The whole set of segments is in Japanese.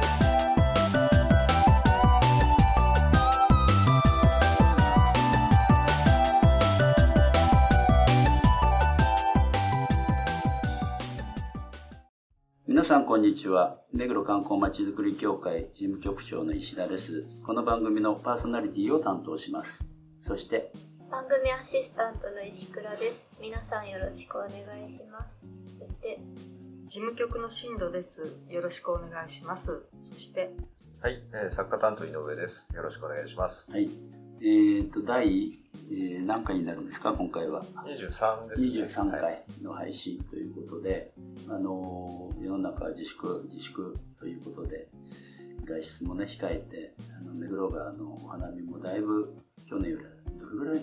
す。さんこんにちは。目黒観光まちづくり協会事務局長の石田です。この番組のパーソナリティを担当します。そして、番組アシスタントの石倉です皆さんよろしくお願いしますそして事務局の進藤です。よろしくお願いします。そして、はい、えー作家担当井上です。よろしくお願いします。はい。えっ、と、第、えー何回になるんですか？今回は。23です、ね。23はい回の配信ということで、あのー世の中は自粛、自粛ということで、外出もね、控えて、あの目黒川のお花見もだいぶ去年よりはどれぐらい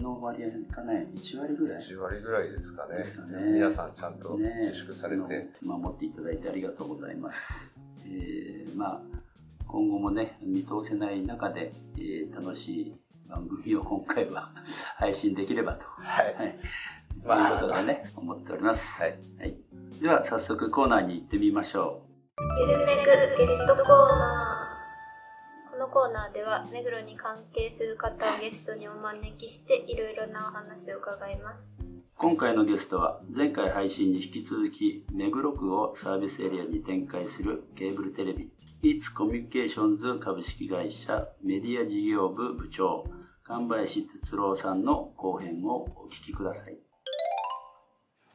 の割合かね、1割ぐらい？1割ぐらいですかね。ですかね皆さんちゃんとね自粛されて。あの守っていただいてありがとうございます。えーまあ、今後もね、見通せない中で、えー楽しい番組を 今回は 配信できればと。はいはい。まあということでね、思っております。はい。はい。では、早速コーナーに行ってみましょゆるめぐゲストコーナーこのコーナーでは目黒に関係する方をゲストにお招きしていろいろなお話を伺いますう。今回のゲストは、前回配信に引き続き、目黒区をサービスエリアに展開するケーブルテレビ、イーツコミュニケーションズ株式会社メディア事業部部長、神林哲郎さんの後編をお聞きください。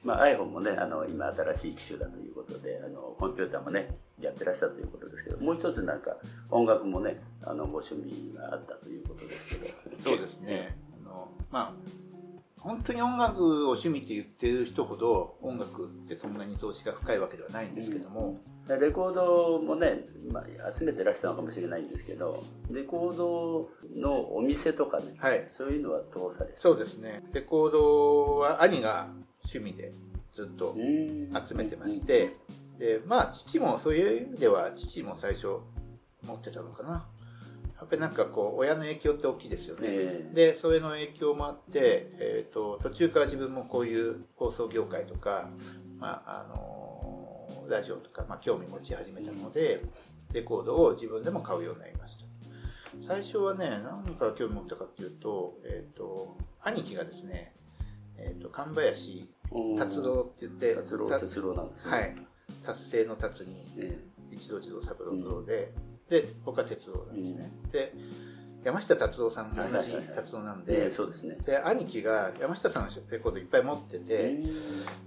まあ、iPhone もね、あの、今新しい機種だということで、あの、コンピューターもね、やってらっしゃるということですけど、もう一つなんか、音楽もね、あの、ご趣味があったということですけど。そうですね。あのまあ本当に音楽を趣味って言ってる人ほど音楽ってそんなに投資が深いわけではないんですけども、レコードもね、まあ、集めてらしたのかもしれないんですけどレコードのお店とかね、はい。そういうのはどうされてそうですね。レコードは兄が趣味でずっと集めてまして、でまあ父もそういう意味では父も最初持ってたのかな。やっぱりなんかこう親の影響って大きいですよね。ええ。でそれの影響もあって、えー、と途中から自分もこういう放送業界とか、まああのラジオとか、まあ、興味持ち始めたのでレコードを自分でも買うようになりました。最初はね何から興味持ったかっていうと,、えー、と兄貴がですね、えー、と神林達郎って言ってた達郎達郎なんですね。はい。達成の達にえ一郎次郎三郎で、で僕は哲郎なんですね、で山下達郎さんも同じ達郎なんええで、えそうですね。で兄貴が山下さんのレコードいっぱい持ってて、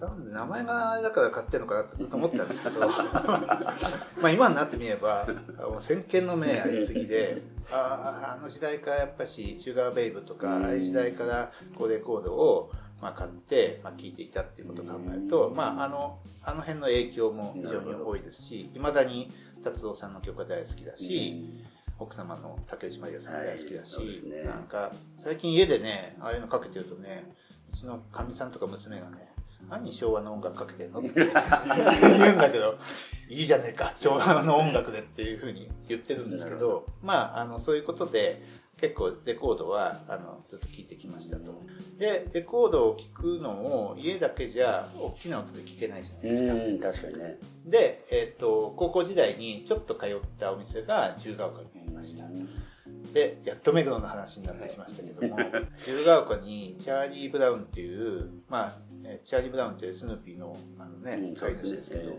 なんで名前がだから買ってんのかなってずっと思ってたんですけど まあ今になってみればもう先見の明ありすぎであああの時代からやっぱしシュガーベイブとかああいう時代からこうレコードをまあ買って、まあ、聴いていたっていうことを考えると、まあ、あのあの辺の影響も非常に多いですしいまだに達郎さんの曲が大好きだし、奥様の竹内まりやさんが大好きだし、はいね。なんか最近家でねああいうのかけてるとねうちのかみさんとか娘がね何昭和の音楽かけてんのって 言うんだけどいいじゃねえか昭和の音楽でっていうふうに言ってるんですけどまああのそういうことで結構レコードはあのずっと聴いてきましたと。でレコードを聴くのも家だけじゃ大きな音で聴けないじゃないですか。うん確かにね。で、えっと高校時代にちょっと通ったお店が自由が丘にありました。でやっと目黒の話になってきましたけども。自由が丘にチャーリー・ブラウンっていうまあえチャーリー・ブラウンってスヌーピーのあのねうん飼い主ですけど、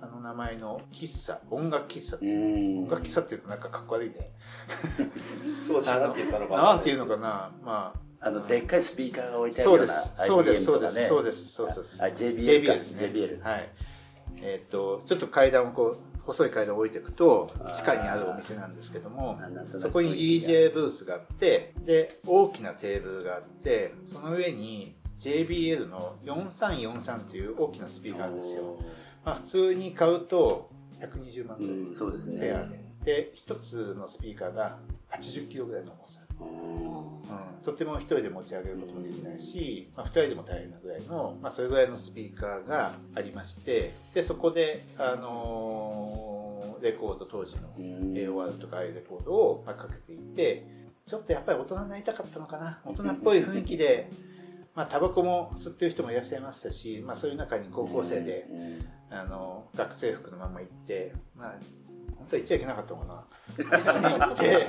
あの名前の喫茶音楽喫茶。ってういう、ん。音楽喫茶っていうとなんかかっこ悪いね。当時なんて言ったのかな。んていうのかな。まあ。あのでっかいスピーカーが置いてあるそうでようなす。そうです。そうです。そうです。そうです。ああ JBL か。JBL ですね。JBL はい。えっ、とちょっと階段をこう細い階段を置いていくと地下にあるお店なんですけどもそこに DJ ブースがあってで大きなテーブルがあってその上に JBL の4343っていう大きなスピーカーですよ、まあ、普通に買うと120万ぐらい。うんそうですね。ペアで。で一つのスピーカーが80キロぐらいの重さうん、とても一人で持ち上げることもできないし、まあ、二人でも大変なぐらいの、まあ、それぐらいのスピーカーがありましてでそこで、あのーレコード当時の AOR とかああいうレコードをまあかけていてちょっとやっぱり大人になりたかったのかな。大人っぽい雰囲気で。まあ、タバコも吸ってる人もいらっしゃいましたし、まあ、そういう中に高校生で、あの、学生服のまま行って、まあ、本当は行っちゃいけなかったのかな。行って、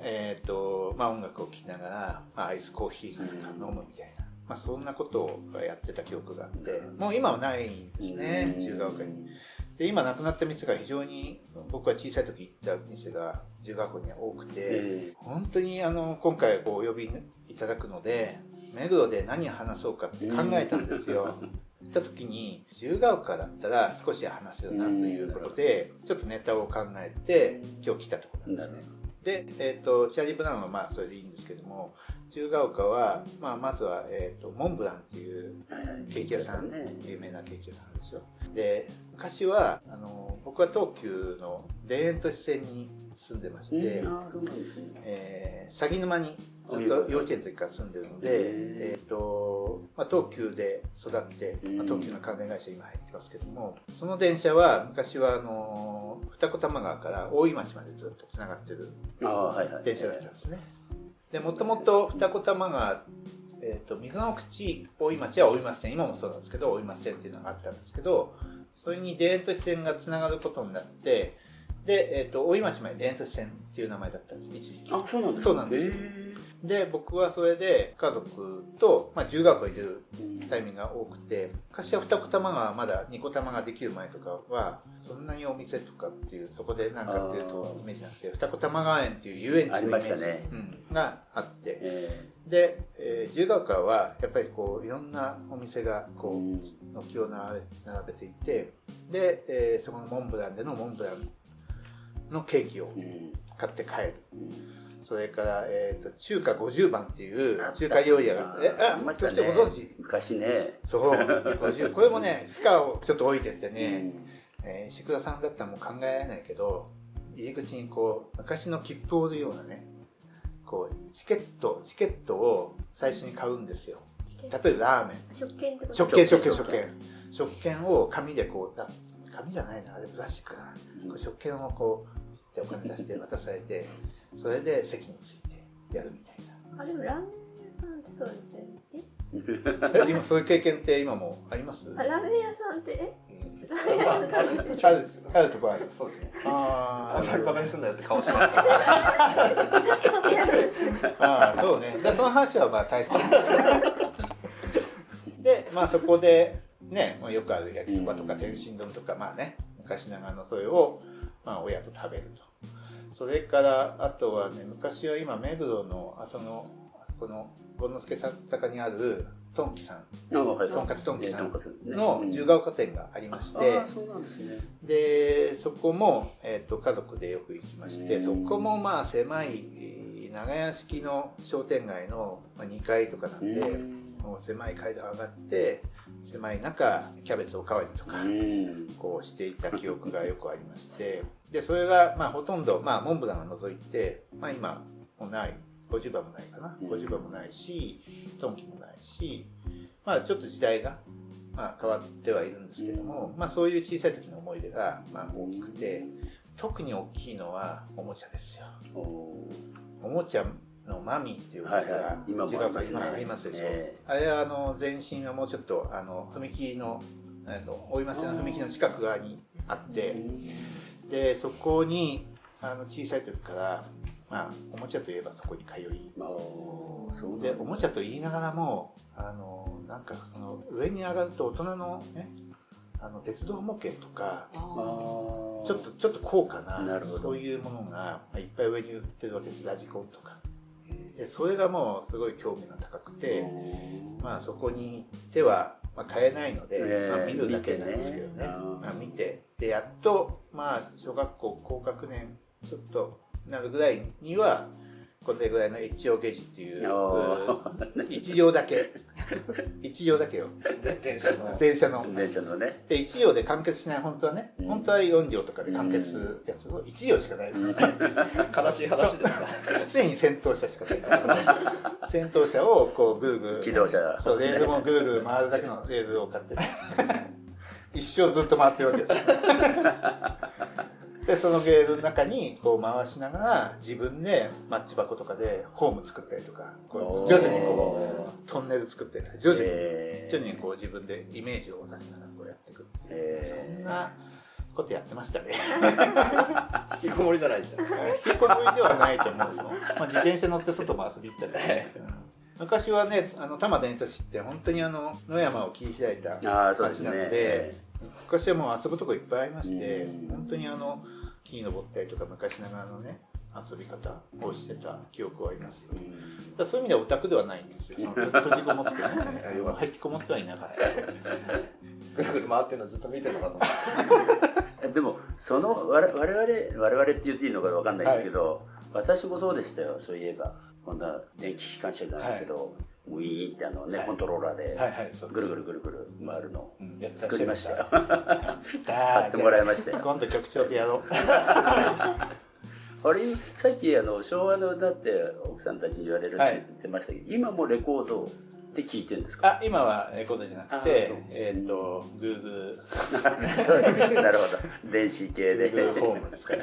えっと、まあ、音楽を聴きながら、まあ、アイスコーヒー飲むみたいな。まあ、そんなことをやってた記憶があって、もう今はないんですね、自由が丘に。で、今亡くなった店が非常に、僕が小さい時行った店が自由が丘には多くて、え本当にあの今回お呼びいただくので目黒で何を話そうかって考えたんですよ。行った時に自由が丘だったら少し話せるなということでちょっとネタを考えて今日来たところなんですね。で、えっとチャーリー・ブラウンはまあそれでいいんですけども自由が丘は、まあ、まずは、えっとモンブランっていうケーキ屋さん、ね。有名なケーキ屋さんですよ。で、昔は、あの、僕は東急の田園都市線に住んでまして、えー、鷺沼にずっと幼稚園の時から住んでるので、えっ、と、まあ、東急で育って、まあ、東急の関連会社今入ってますけども、その電車は昔はあの、二子玉川から大井町までずっと繋がってるああはいはい。電車だったんですね。で、もともと二子玉川、えっ、と、水の口大井町は大井町線、今もそうなんですけど、大井町線っていうのがあったんですけど、それにデート視線がつながることになって、で、えっ、と、大井町まで田園都市線っていう名前だったんです、一時期。あそうなんですそうなんです。で、僕はそれで家族と、まあ、自由が丘に出るタイミングが多くて、昔は二子玉川まだ二子玉ができる前とかは、そんなにお店とかっていう、そこでなんかっていうとイメージなくて、二子玉川園っていう遊園地のイメージね。うん、があって、えで、えー自由が丘はやっぱりこういろんなお店がこう軒を並べ並べていてで、えーそこのモンブランでのモンブランのケーキを買って帰る。うん。それから、えー、と中華50番っていう中華料理屋がえあありましたちょっねとご存知？昔ね。そう。50これもね地下をちょっと置いてってうね、ん。えー石倉さんだったらもう考えられないけど入り口にこう昔の切符を売るようなねこうチケットチケットを最初に買うんですよ。例えばラーメン。食券ってこと？食券食券食券食券。食券。を紙でこうだ紙じゃないなあれプラスチックかな、食券をこうでお金出して渡されてそれで席についてやるみたいな。あでもラーメン屋さんってそうですね。え？え 今そういう経験って今もあります？あラーメン屋さんって？え？あるあるとこある。そうですね。ああんまりバカにすんなよって顔してます。ね。ああそうね。でその話はまあ大切。でまあそこでね、まあ、よくある焼きそばとか天津丼とかまあね昔ながらのそれを、まあ、親と食べると。それからあとはね昔は今目黒のあそのあそこの権之助坂にあるトンキさん。あはい。とんかつとんきさんの自由が丘店がありまして、でそこも、えー、と家族でよく行きまして、うん。そこもまあ狭いえー長屋式の商店街のまあ2階とかなんで、うん。もう狭い階段上がって狭い中キャベツおかわりとか、うん。こうしていた記憶がよくありましてでそれがまあほとんど、まあ、モンブランが除いて、まあ、今もうない50番もないかな。うん。50番もないしトンキもないしまあちょっと時代が、まあ、変わってはいるんですけども、まあ、そういう小さい時の思い出がまあ大きくて特に大きいのはおもちゃですよ。おもちゃのマミーっていうお店がい。今も違うかありますでしょ、えあれはあの前身はもうちょっとあの踏切のえっと大井町の踏切の近く側にあってでそこにあの小さい時から、まあ、おもちゃといえばそこに通い。でおもちゃと言いながらもあのなんかその上に上がると大人のねあの鉄道模型とかちょっとちょっと高価なそういうものがまあいっぱい上に売ってるわけです。ラジコンとかでそれがもうすごい興味が高くて、まあそこに行っては、まあ、買えないので、ええまあ、見るだけなんですけどね。見てね。まあ、見て。でやっとまあ小学校高学年ちょっとなるぐらいにはこれぐらいのエッジオゲージっていうお一行だけ。一行だけよ。で電車の。電車の。電車のね。で1行で完結しない本当はね、うん。本当は4行とかで完結するやつを1行しかないです、悲しい話ですか。常に戦闘車しかない。戦闘車をこうぐるぐる。機動車。そうレールもぐるぐる回るだけのレールを買って。る 一生ずっと回ってるわけですでそのゲールの中にこう回しながら自分でマッチ箱とかでホーム作ったりとかこう徐々にこうトンネル作って徐々に。え徐々にこう自分でイメージを出しながらこうやっていくっていう、えそんなことやってましたね。引きこもりじゃないですよ引きこもりではないと思うよ、まあ、自転車乗って外も遊び行ったり。ね、うん。昔はねあの多摩伝都市って本当にあの野山を切り開いたああ、そうですね。街なので昔はもう遊ぶとこいっぱいありまして、うん。本当にあの木に登ったりとか昔ながらのね遊び方をしてた記憶はありますよ。だからそういう意味ではオタクではないんですよ。閉じこもってね。引きこもってはい。なかったぐるぐる回ってるのずっと見てるのかと思って でもその我々我々我々って言っていいのかわかんないんですけど、私もそうでしたよ。そういえば。こんな電気機関車じゃないけど、ウィーンってあのね、はい。コントローラーでぐるぐるぐるぐる回るのうん。やってらっしゃい作りました。よ買買ってもらいましたよ今度局長とやろう。あれさっきあの昭和の歌って奥さんたちに言われるってはい。言ってましたけど、今もレコードって聞いてるんですか？あ今はレコードじゃなくあてえっ、と Google そう なるほど。電子系で。Google ホームですかね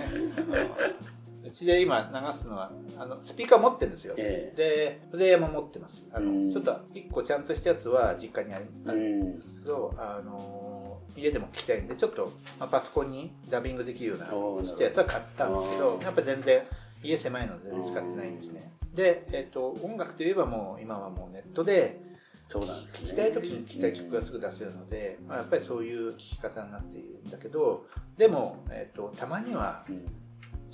うちで今流すのはあのスピーカー持ってるんですよ、えでプレイヤーも持ってます。あの、うん。ちょっと一個ちゃんとしたやつは実家にあるんんですけど、あの家でも聞きたいんでちょっと、まあ、パソコンにダビングできるようなちっちゃいやつは買ったんですけどやっぱ全然家狭いので使ってないんですね。で、えっと音楽といえばもう今はもうネットでそうなんですね。聴きたい時に聴きたい曲がすぐ出せるので、まあ、やっぱりそういう聴き方になっているんだけどでも、えっとたまにはうん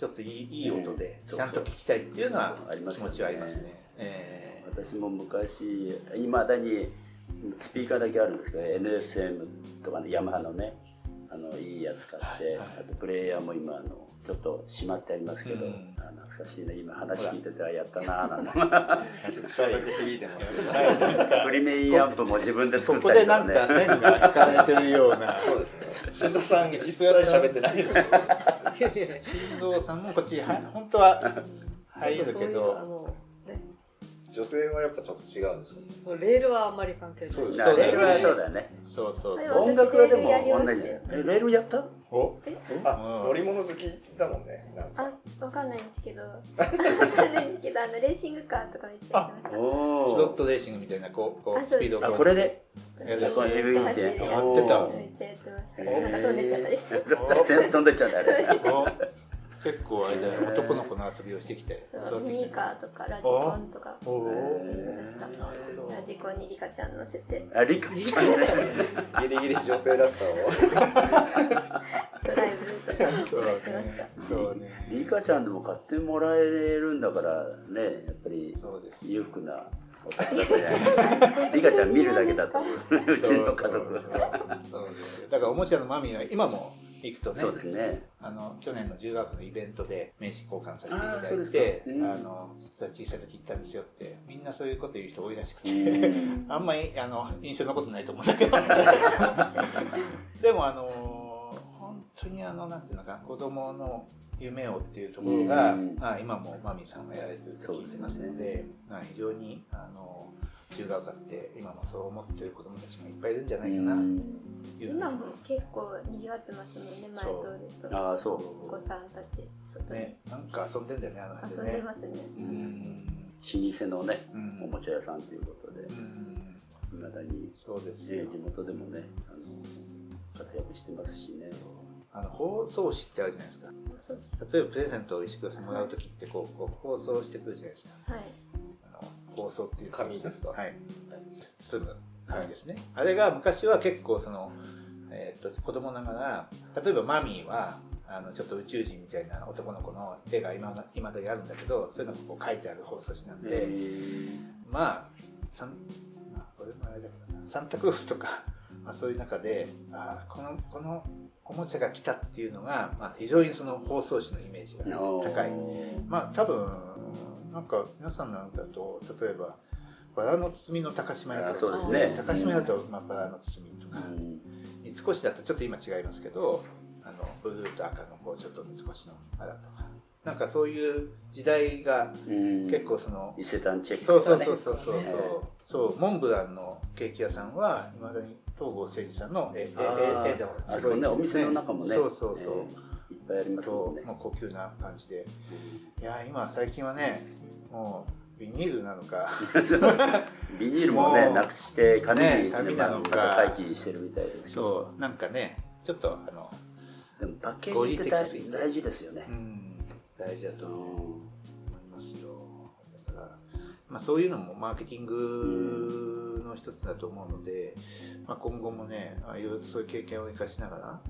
ちょっといいいい音でうん。ちゃんと聴きたいっていうのは気持ちはありますね。え私も昔いまだにスピーカーだけあるんですけど NSM とかねヤマハのねあのいいやつ買って、はいはい。あとプレイヤーも今あのちょっとしまってありますけど、うん。あ懐かしいね。今話聞いててあやったなーなんて。それだけ響い。てますけどプリメインアンプも自分で作っここでたりとかねなんか線が引かれてるような。そうですね。新藤さん一切喋ってないですよ新藤さんもこっちは本当は入るけそういうあど女性はやっぱちょっと違うんですかそうレールはあんまり関係ない。そうです。なレールはそうだよね。そうそう音楽はでも同じ。えレールやった？お？あ乗り物好きだもんね。あわかんないんですけど。わかんないんですけどあのレーシングカーとかめっちゃやってました。おスロットレーシングみたいなこうこうスピードをこれで？やってためっちゃやってました。なんか飛んでっちゃったりして。飛んでっちゃうんだよ。ねお？結構あれだよ男の子の遊びをしてきて。そうミニカーとかラジコンとか。おやってましたラジコンにリカちゃん乗せて。あリカちゃん。ね ギリギリ女性らしさを。ドライブとかやってました。そうねリカちゃんでも買ってもらえるんだからねやっぱり裕福な。リカちゃん見るだけだと。うちの家族そうそうそう。ですだからおもちゃのマミーは今も行くとねそうですね。あの去年の10月のイベントで名刺交換させていただいてかうんあの実は小さい時行ったんですよってみんなそういうこと言う人多いらしくてうん。あんまりあの印象残ってないと思うんだけど。でもあの本当にあのなんていうのかな子供の夢をっていうところが、うん。まあ、今もマミーさんがやられてると聞いてますのでまあ、非常にあの自由が丘って今もそう思ってる子供たちもいっぱいいるんじゃないかなって今も結構賑わってますもんね前通ると。ああそう。お子さんたち外に。ねなんか遊んでんだよねあの辺遊んでねでますね。うん。老舗のねうん。おもちゃ屋さんということでうん。いまだにそうですよ。ね地元でもねあの活躍してますしね。あの包装紙ってあるじゃないですか。例えばプレゼントを石黒さんもらう時ってこうこう包装してくるじゃないですか。はい。包装っていう紙ですか？はい。包む紙ですね、あれが昔は結構その、えー、と子供ながら例えばマミーはあのちょっと宇宙人みたいな男の子の絵が今いまだにあるんだけどそういうのがこう書いてある包装紙なんで、まあサン、まあ、これもあれだけどな。サンタクロースとか、まあ、そういう中であーこのこのおもちゃが来たっていうのが、まあ、非常にその包装紙のイメージが高い。まあ多分なんか皆さんなんだと例えばバラの包みの高島屋あとか。そうですね。高島屋だと、まあ、バラの包みとか、うん。三越だとちょっと今違いますけどあのブルーと赤のこうちょっと三越のあらとか。なんかそういう時代がうん。結構その、伊勢丹チェックそうそうとかねそうそうそう。ねそうモンブランのケーキ屋さんはいまだに東郷誠二さんの絵でもあそこねお店の中もね。そうそうそう、えーいっぱいありますもんね。ともう高級な感じで。いや今最近はねもうビニールなのか。ビニールもねなくして紙に、ね紙なのか。まあ回帰してるみたいですけどそうなんかねちょっとあのでもパッケージって大合理的すぎて大事ですよね。うん大事だとうん。思いますよ。だから、まあ、そういうのもマーケティングの一つだと思うので、まあ、今後もねああいうそういう経験を生かしながら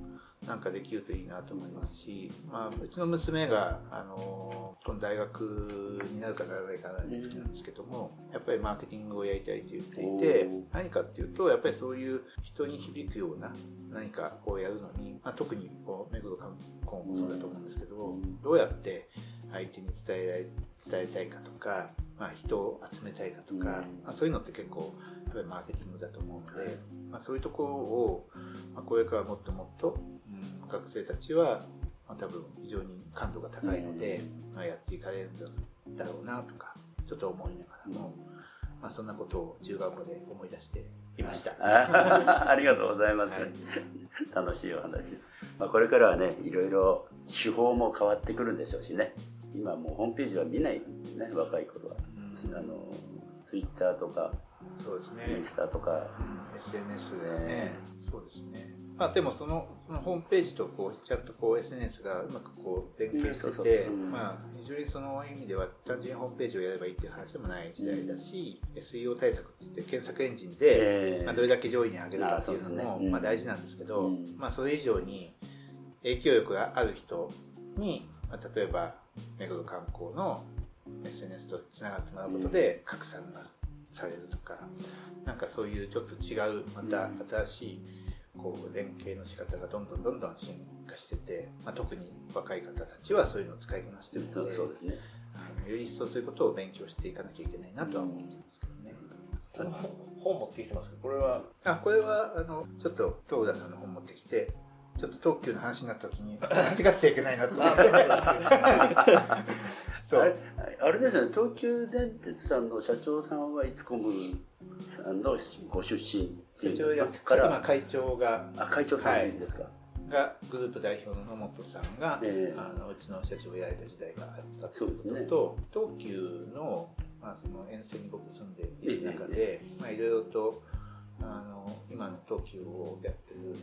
なんかできるといいなと思いますし、まあ、うちの娘が、あのこの大学になるかならないかない時なんですけども、やっぱりマーケティングをやりたいと言っていて何かっていうと、やっぱりそういう人に響くような何かをやるのに、まあ、特にこう目黒観光もそうだと思うんですけど、どうやって相手に伝え伝えたいかとか、まあ、人を集めたいかとか、うん。まあ、そういうのって結構やっぱりマーケティングだと思うので、まあ、そういうところを、まあ、これからもっともっと、うん、学生たちは、まあ、多分非常に感度が高いので、まあ、やっていかれるんだろうなとかちょっと思いながらも、まあ、そんなことを中学校で思い出していました。あ ありがとうございます、はい。楽しいお話、まあ、これからはねいろいろ手法も変わってくるんでしょうしね。今もうホームページは見ないね若い頃は、うん。あのツイッターとかそうですね。インスタとか、うん。SNS でね、そうですね。まあでもそのそのホームページとこうちゃんとこう SNS がうまくこう連携しててまあ非常にその意味では単純にホームページをやればいいっていう話でもない時代だし、SEO 対策って言って検索エンジンで、えーまあ、どれだけ上位に上げるかっていうのもまあ大事なんですけど、うん。まあそれ以上に影響力がある人に、まあ、例えば目黒観光の SNS とつながってもらうことで拡散がされるとか、なんかそういうちょっと違うまた新しいこう連携の仕方がどんどんどんどん進化してて、まあ、特に若い方たちはそういうのを使いこなしてるそうのでそうですね。あのより一層そういうことを勉強していかなきゃいけないなとは思ってますけどね。この本持ってきてますこれは。あこれはあのちょっと東田さんの本持ってきてちょっと特急の話になった時に間違っちゃいけないなと思って。そう。あれ あれですよね。東急電鉄さんの社長さんはいつこむさんのご出身。社長やから。今会長があ会長さんですか、がグループ代表の野本さんが、ええ。あのうちの社長をやられた時代があったというそうですね。ことと、東急の,、まあその沿線に僕住んでいる中で、まあ、いろいろとあの今の東急をやってる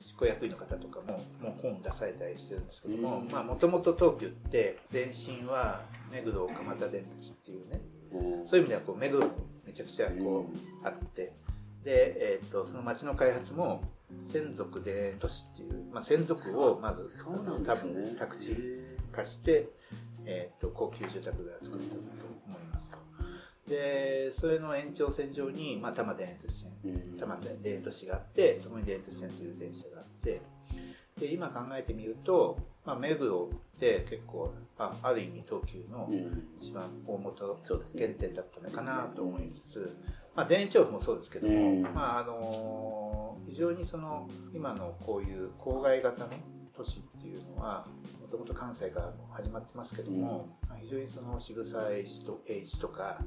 執行役員の方とかももう本出されたりしてるんですけどもうん。もともと東急って前身は目黒蒲田電鉄っていうねうん。そういう意味ではこう目黒にめちゃくちゃこうあってで、えー、とその町の開発も専属で都市っていう、まあ、専属をまずね。多分宅地化して、えー、と高級住宅が作ったとでそれの延長線上に、まあ、多摩電鉄線。うん。多摩田電都市があってそこに電鉄線という電車があって。で今考えてみると、まあ、目黒って結構あある意味東急のうん。一番大元原点だったのかなと思いつつ、まあ、田園調布もそうですけども、うん。まああの非常にその今のこういう郊外型の都市っていうのはもともと関西からも始まってますけども、まあ非常にその渋沢栄一と栄一とか、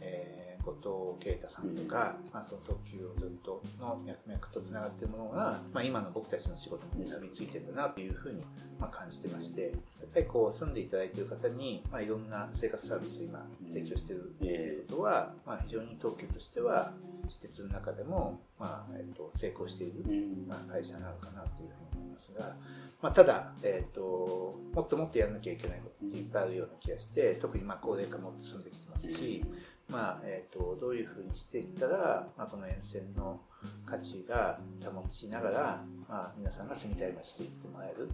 えー後藤啓太さんとか、まあ、その特急をずっとの脈々とつながっているものが、まあ、今の僕たちの仕事に結びついてるんだなというふうに、まあ、感じてましてやっぱりこう住んでいただいている方に、まあ、いろんな生活サービスを今提供しているということは、まあ、非常に東急としては私鉄の中でも、まあえっと成功している、うん。まあ、会社なのかなというふうに思いますが、まあ、ただ、えっともっともっとやらなきゃいけないことっていっぱいあるような気がして特にまあ高齢化も進んできてますし、まあえっとどういうふうにしていったら、まあ、この沿線の価値が保ちながら、まあ、皆さんが住みたい街で行ってもらえる。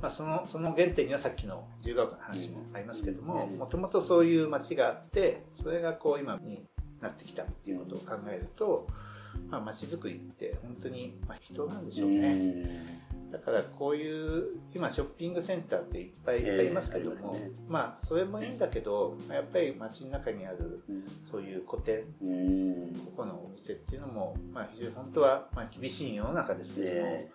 まあ、そのその原点にはさっきの自由が丘の話もありますけどもうんもともとそういう街があってそれがこう今になってきたっていうことを考えると、まあ、街づくりって本当に、まあ、人なんでしょうね。だからこういう今ショッピングセンターっていっぱいありますけども、ええありますね。まあそれもいいんだけどやっぱり街の中にあるそういう古典うん。ここのお店っていうのも、まあ、非常に本当は、まあ、厳しい世の中ですけども、ね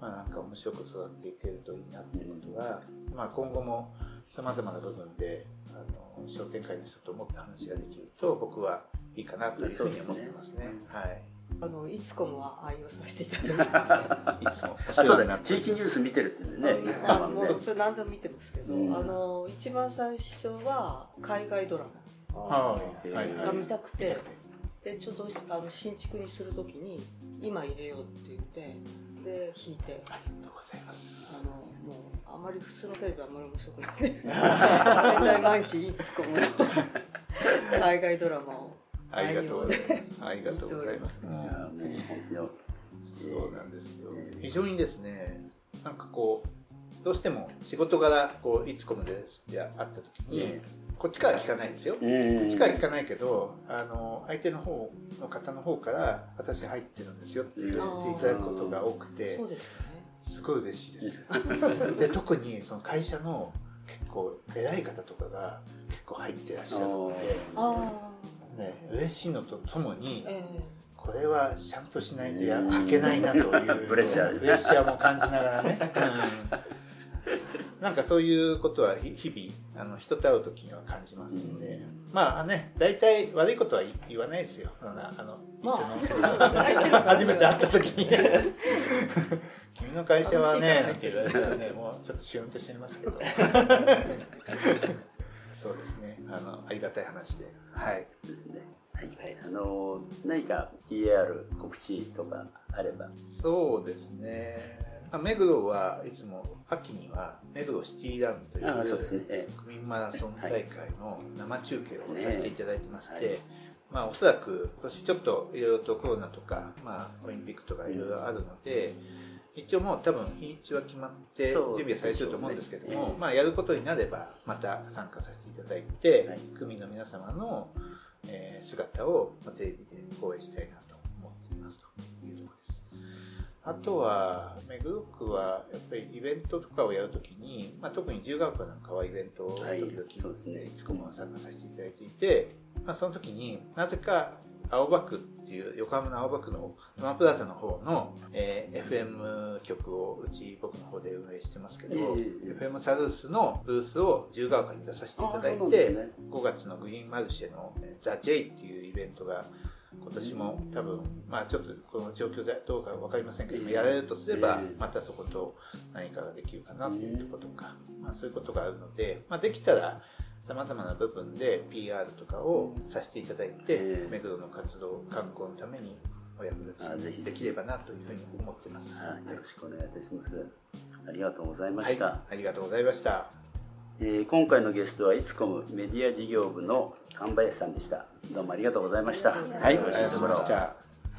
まあ、なんか面白く育っていけるといいなっていうことは、まあ、今後もさまざまな部分であの商店会の人ともって話ができると僕はいいかなというふうに思ってますね。はいあのいつこもは愛用させていただいて。いつも。おあそうだな地域ニュース見てるって言うね。あたもうそれ何でも見てますけど、うん。あの一番最初は海外ドラマはい。はい。が見たくて、でちょっとあの新築にするときに今入れようって言ってで弾いて。ありがとうございます。あのもうあまり普通のテレビはあんまり面白くない。大体毎日いつこも 海外ドラマをありがとうございます。ありがとうございます。そうなんですよ。非常にですね、なんかこう、どうしても仕事柄、こう、いつこむですって会った時に、えこっちから聞かないんですよ。こうんっちから聞かないけど、あの、相手の方の方の方から、私入ってるんですよって言っていただくことが多くてすごい嬉しいです。で、特にその会社の結構偉い方とかが結構入ってらっしゃるので、あね、嬉しいのとともにこれはちゃんとしないとやいけないなという プレッシャープレッシャーも感じながらね、うん。なんかそういうことはひ日々あの人と会う時には感じますので、まあね大体悪いことは言わないですよ。あのあ。の一緒の、初めて会った時に。君の会社はねって言われたらねもうちょっとシュンとしてますけど。そうですね。あのありがたい話で。はい、あの何か PR 告知とかあれば。そうですね。まあ目黒はいつも秋には目黒シティランというあそうですね。え区民マラソン大会の生中継をさせていただいてまして、ねはいまあおそらく今年ちょっといろいろとコロナとか、まあオリンピックとかいろいろあるので、一応もう多分日にちは決まって準備はされてると思うんですけども、まあやることになればまた参加させていただいて、はい。区民の皆様の、えー姿をまあテレビで放映したいなと思っていますというところです。あとは、目黒区はやっぱりイベントとかをやるときに、まあ、特に自由が丘なんかはイベントを時々、はいねいつこも参加させていただいていて、まあ、その時になぜか青葉区っていう横浜の青葉区のトマプラザの方の、えー FM 局をうち僕の方で運営してますけど、ええ FM サルースのブースを自由が丘に出させていただいて、すね。5月のグリーンマルシェのえーザ・ジェイっていうイベントが今年も多分、まあちょっとこの状況でどうかわかりませんけども、ええ。やれるとすればええ、またそこと何かができるかなというところとか、まあそういうことがあるので、まあできたら、様々な部分で PR とかをさせていただいて、ええ。目黒の活動、観光のためにお役立ちあぜひできればなというふうに思ってます。はい。よろしくお願いいたします。ありがとうございまはい、した、ありがとうございました。えー今回のゲストはいつこむメディア事業部の神林さんでした。どうもありがとうございました。はい、ありがとうございました。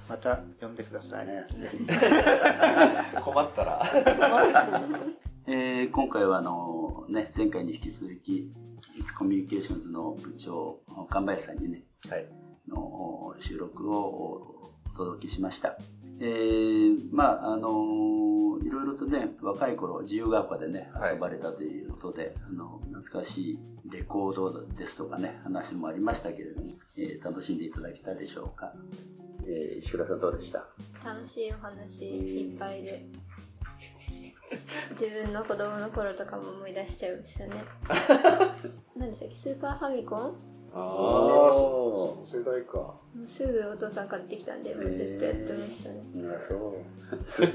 また呼んでください。ね。困ったら。えー今回はあのね前回に引き続きいつコミュニケーションズの部長神林さんにねはい。の収録をお届けしました。えーまああのいろいろとね若い頃自由が丘でねはい遊ばれたということで、あの懐かしいレコードですとかね話もありましたけれども、えー楽しんでいただけたでしょうか、えー石倉さんどうでした？楽しいお話いっぱいで自分の子供の頃とかも思い出しちゃいましたね。何でしたっけ？スーパーファミコン？ああそその世代か。もうすぐお父さん買ってきたんでもうずっとやってましたね、あそう。スー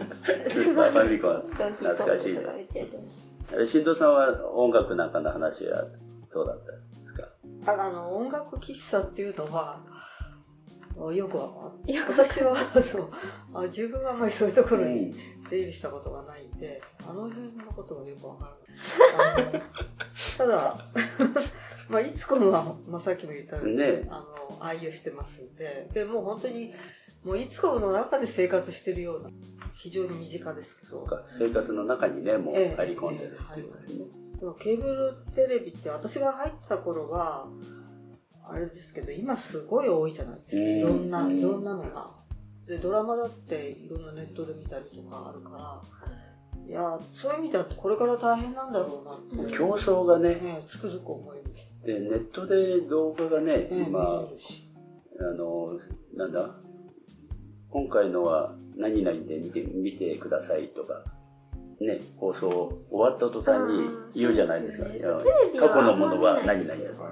パーファミコン。懐かしいねングとかめっちゃやってましたあれ新藤さんは音楽なんかの話はどうだったんですか？ああの音楽喫茶っていうのはあよくは私はそう。あ自分はあんまりそういうところに出入りしたことがないんであの辺のことがよくわからない。ただ まあいつこもは、まあ、さっきも言ったように、ね。あの愛用してますんででもう本当にもういつこの中で生活してるような非常に身近ですけど。そうか生活の中にねもうええ入り込んでるっていうことですね、でもケーブルテレビって私が入ってた頃はあれですけど今すごい多いじゃないですか。うん。いろんなうん。いろんなのが。でドラマだっていろんなネットで見たりとかあるから。い。やそういう意味だとこれから大変なんだろうなって、競争がね、ね、つくづく思いました、で、ネットで動画がね、ね、今、あの、なんだ、今回のは何々で見て、見てくださいとか、ね、放送終わった途端に言うじゃないですか。うんいやそうテレビは過去のものは何々見ないですよ。は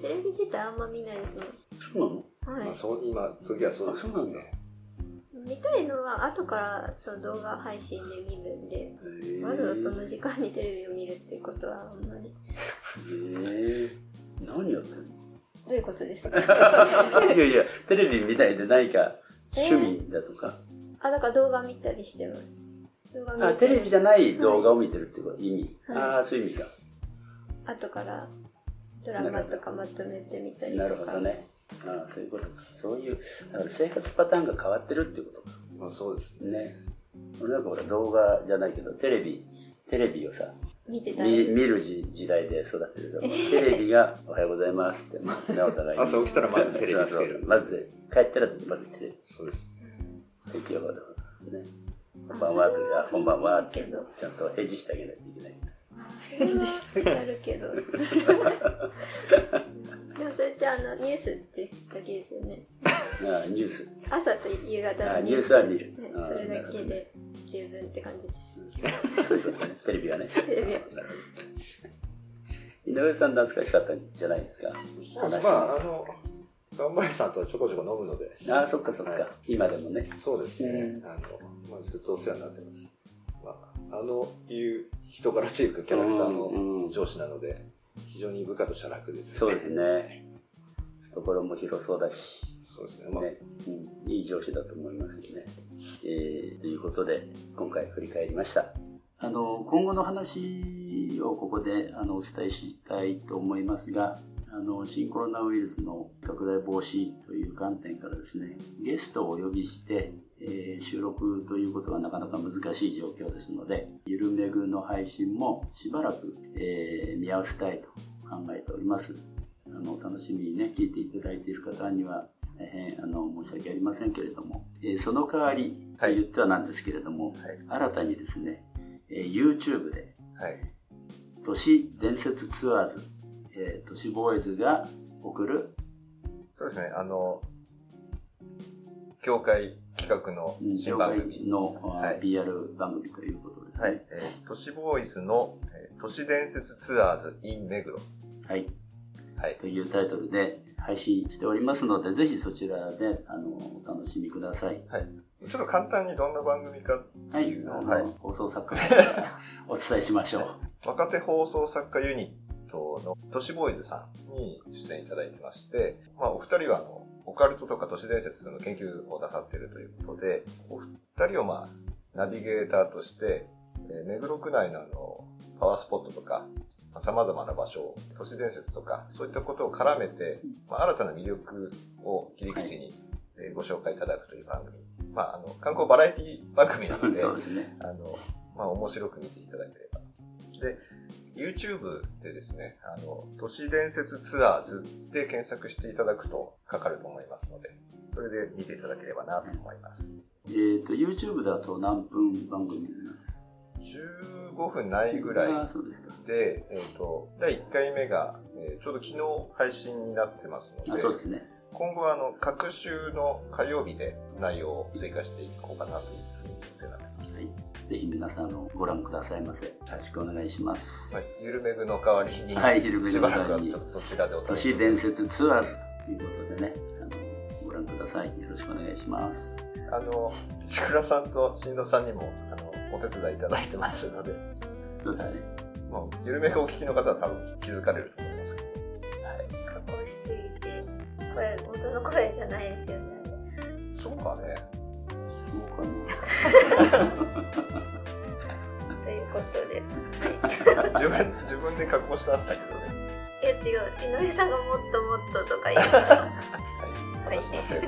テレビ自体あんま見ないですもん。そうなの？はい。いまあ、そう今時はそうです。あそうなんだ。見たいのは後からその動画配信で見るんでわざわざその時間にテレビを見るってことはあんまり。へえ何やってんの？どういうことですか？いやいや、テレビみたいで何か趣味だとか？あだから動画見たりしてますあ、テレビじゃない動画を見てるってこと、意味。はいああ、そういう意味か。後からドラマとかまとめてみたりとかなるほどね。ああ、そういうことか。そういう、だから生活パターンが変わってるってことか。まあそうですねね。俺なんかほら動画じゃないけど、テレビ、テレビをさ、見てた見り見る時時代で育ってるから、テレビがおはようございますって、まずね、お互いに。朝起きたらまずテレビつけるそうそうまず、帰ったらまずテレビ。そうです天気予報だからね。こんばんはとか、こんばんはってけど、ちゃんと返事してあげないといけない。返事してやるけどでもそれってあのニュースってだけですよねああニュース。朝と夕方ニュースは見るねあそれだけで十分って感じですそういうことね。テレビがね。テレビは井上さん懐かしかったんじゃないですか？まああの頑張りさんとはちょこちょこ飲むのでああ、そっかそっか。はい今でもね。そうですね、うんあの、まあ、ずっとお世話になってます。まあ、あのいう人柄というかキャラクターの上司なので、非常に部下としては楽です、そうですね。懐も広そうだし。そうですね。まあ、ね、うん、いい上司だと思いますよね。えーということで、今回振り返りました。あの、今後の話をここであのお伝えしたいと思いますが、あの、新コロナウイルスの拡大防止という観点からですね、ゲストをお呼びして、えー収録ということがなかなか難しい状況ですので、ゆるめぐの配信もしばらく、えー見合わせたいと考えております。あの、楽しみにね、聞いていただいている方には、大変、あの、申し訳ありませんけれども、えーその代わり、とはい言ってはなんですけれども、はい新たにですね、えー YouTube で、はい。都市伝説ツアーズ、えー都市ボーイズが送る、そうですね。あの、協会企画のうん新番組。の、あはい PR 番組ということですね。はい。えー都市ボーイズの、えー都市伝説ツアーズ in 目黒。はい。はい。というタイトルで配信しておりますので、ぜひそちらで、あの、お楽しみください。はい。ちょっと簡単にどんな番組かってはい。いうのを、あのはい。放送作家 お伝えしましょう。若手放送作家ユニットの都市ボーイズさんに出演いただいてまして、まあお二人はあの、オカルトとか都市伝説の研究をなさっているということで、お二人をまあ、ナビゲーターとして、えー目黒区内のあの、パワースポットとか、まあ様々な場所、都市伝説とか、そういったことを絡めて、まあ、新たな魅力を切り口に、えーご紹介いただくという番組。まあ、あの、観光バラエティ番組なので、そうですね。あの、まあ、面白く見ていただければ。で、YouTube でですね、あの、都市伝説ツアーズで検索していただくとかかると思いますので、それで見ていただければなと思います。えっ、と、YouTube だと何分番組なんですか？15分ないぐらいああ、そうですか。で、えっ、と、第1回目が、えーちょうど昨日配信になってますのあで、そうですね。今後はあの、各週の火曜日で内容を追加していこうかなというふうに予定になってます。はい。ぜひ皆さんあのご覧くださいませ。よろしくお願いします。はい、ゆるめぐの代わりに、はいゆるめぐしの代わりにそちらでお都楽しみ市伝説ツアーズということでね、あのご覧ください。よろしくお願いします。あの、ちくらさんとしんどさんにも、あの、お手伝いいただいてますので、そうだね。もう、ゆるめくお聞きの方は多分気づかれると思いますけど。はい。加工しすぎて声元の声じゃないですよねそうかね。そうかな。ということではい自分、自分で加工したんだけどね。いや違う井上さんがもっともっととか言うはい。私のせいで。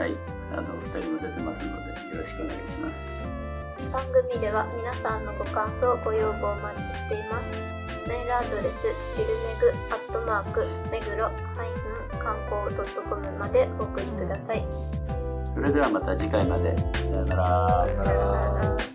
はい。あの、二人も出てますので、よろしくお願いします。番組では皆さんのご感想ご要望お待ちしていますメールアドレスゆるめぐアットマークめぐろハイフン観光 .com までお送りくださいそれではまた次回まで。さよなら。さよなら。